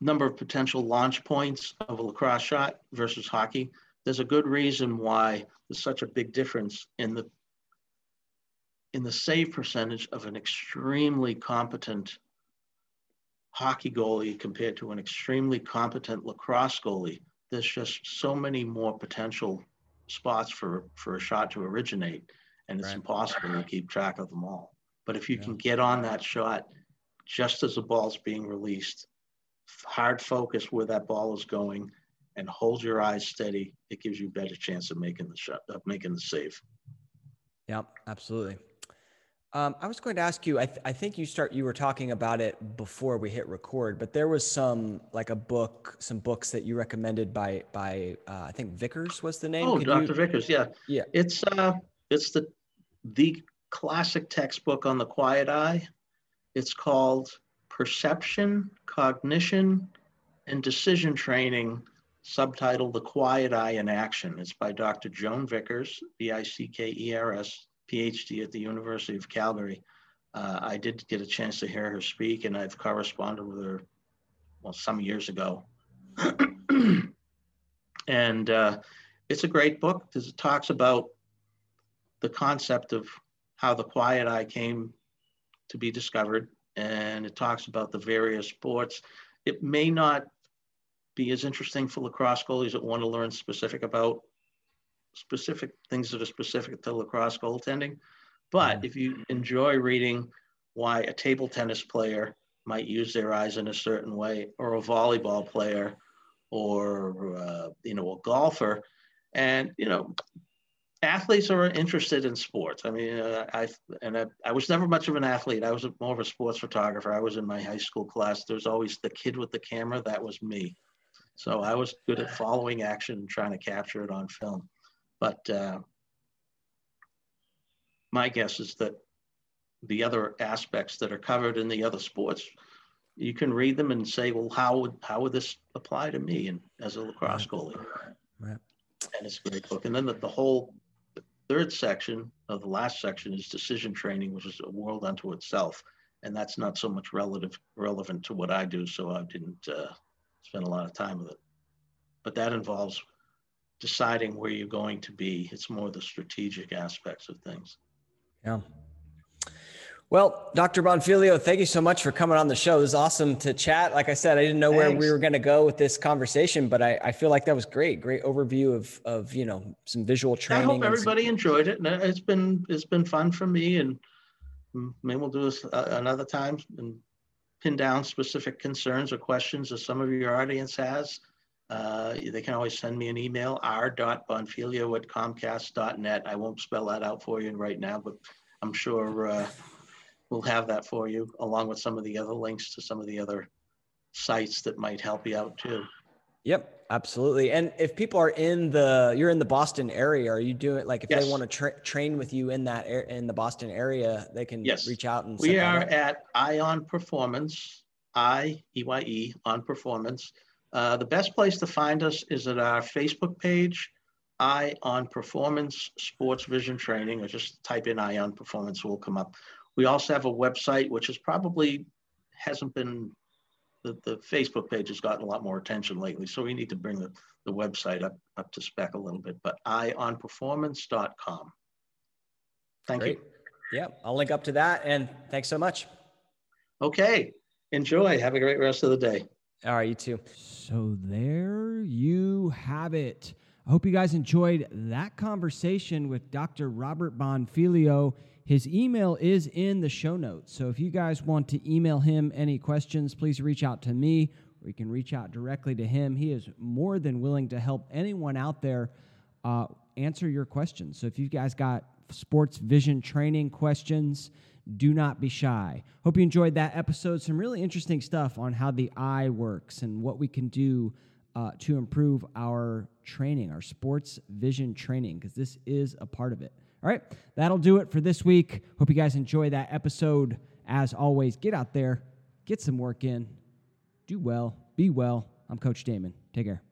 number of potential launch points of a lacrosse shot versus hockey, there's a good reason why there's such a big difference in the in the save percentage of an extremely competent hockey goalie compared to an extremely competent lacrosse goalie. There's just so many more potential spots for for a shot to originate, and it's Right. impossible to keep track of them all. But if you Yeah. can get on that shot just as the ball's being released, hard focus where that ball is going, and hold your eyes steady, it gives you a better chance of making the shot, of making the save. Yep. Absolutely. Um, I was going to ask you. I, th- I think you start. You were talking about it before we hit record, but there was some like a book, some books that you recommended by by uh, I think Vickers was the name. Oh, Could Dr. you- Vickers, yeah. Yeah. It's uh it's the the classic textbook on the quiet eye. It's called Perception, Cognition, and Decision Training, subtitled The Quiet Eye in Action. It's by Dr. Joan Vickers, V I C K E R S, PhD at the University of Calgary. Uh, I did get a chance to hear her speak, and I've corresponded with her, well, some years ago. and uh, it's a great book because it talks about the concept of how the quiet eye came to be discovered, and it talks about the various sports. It may not be as interesting for lacrosse goalies that want to learn specific about specific things that are specific to lacrosse goaltending. But if you enjoy reading why a table tennis player might use their eyes in a certain way, or a volleyball player, or uh, you know a golfer, and you know athletes are interested in sports. I mean, uh, I and I, I, was never much of an athlete. I was more of a sports photographer. I was in my high school class. There was always the kid with the camera. That was me. So I was good at following action and trying to capture it on film. But uh, my guess is that the other aspects that are covered in the other sports, you can read them and say, well, how would how would this apply to me and as a lacrosse goalie? Right. And it's a great book. And then the, the whole third section of the last section is decision training, which is a world unto itself. And that's not so much relative relevant to what I do, so I didn't uh, spend a lot of time with it. But that involves deciding where you're going to be. It's more the strategic aspects of things. Yeah. Well, Dr. Buonfiglio, thank you so much for coming on the show. It was awesome to chat. Like I said, I didn't know Thanks. where we were going to go with this conversation, but I, I feel like that was great. Great overview of, of, you know, some visual training. I hope everybody some... enjoyed it. And it's been, it's been fun for me and maybe we'll do this uh, another time and pin down specific concerns or questions that some of your audience has. Uh, they can always send me an email, r.buonfiglio at comcast.net. I won't spell that out for you right now, but I'm sure uh, we'll have that for you along with some of the other links to some of the other sites that might help you out too. Yep, absolutely. And if people are in the, you're in the Boston area, are you doing like if yes. they want to tra- train with you in that in the Boston area, they can yes. reach out and. We are at Ion Performance, I E Y E on Performance. Uh, the best place to find us is at our Facebook page, I on Performance Sports Vision Training, or just type in I on Performance, will come up. We also have a website, which is probably hasn't been the, the Facebook page has gotten a lot more attention lately. So we need to bring the, the website up, up to spec a little bit, but I on ionperformance.com. Thank Great. you. Yeah, I'll link up to that. And thanks so much. Okay. Enjoy. Have a great rest of the day. All right, you too. So there you have it. I hope you guys enjoyed that conversation with Dr. Robert Buonfiglio. His email is in the show notes. So if you guys want to email him any questions, please reach out to me or you can reach out directly to him. He is more than willing to help anyone out there uh, answer your questions. So if you guys got sports vision training questions, do not be shy. Hope you enjoyed that episode. Some really interesting stuff on how the eye works and what we can do uh, to improve our training, our sports vision training, because this is a part of it. All right, that'll do it for this week. Hope you guys enjoy that episode. As always, get out there, get some work in, do well, be well. I'm Coach Damon. Take care.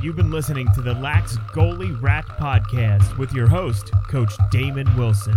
You've been listening to the Lax Goalie Rat Podcast with your host, Coach Damon Wilson.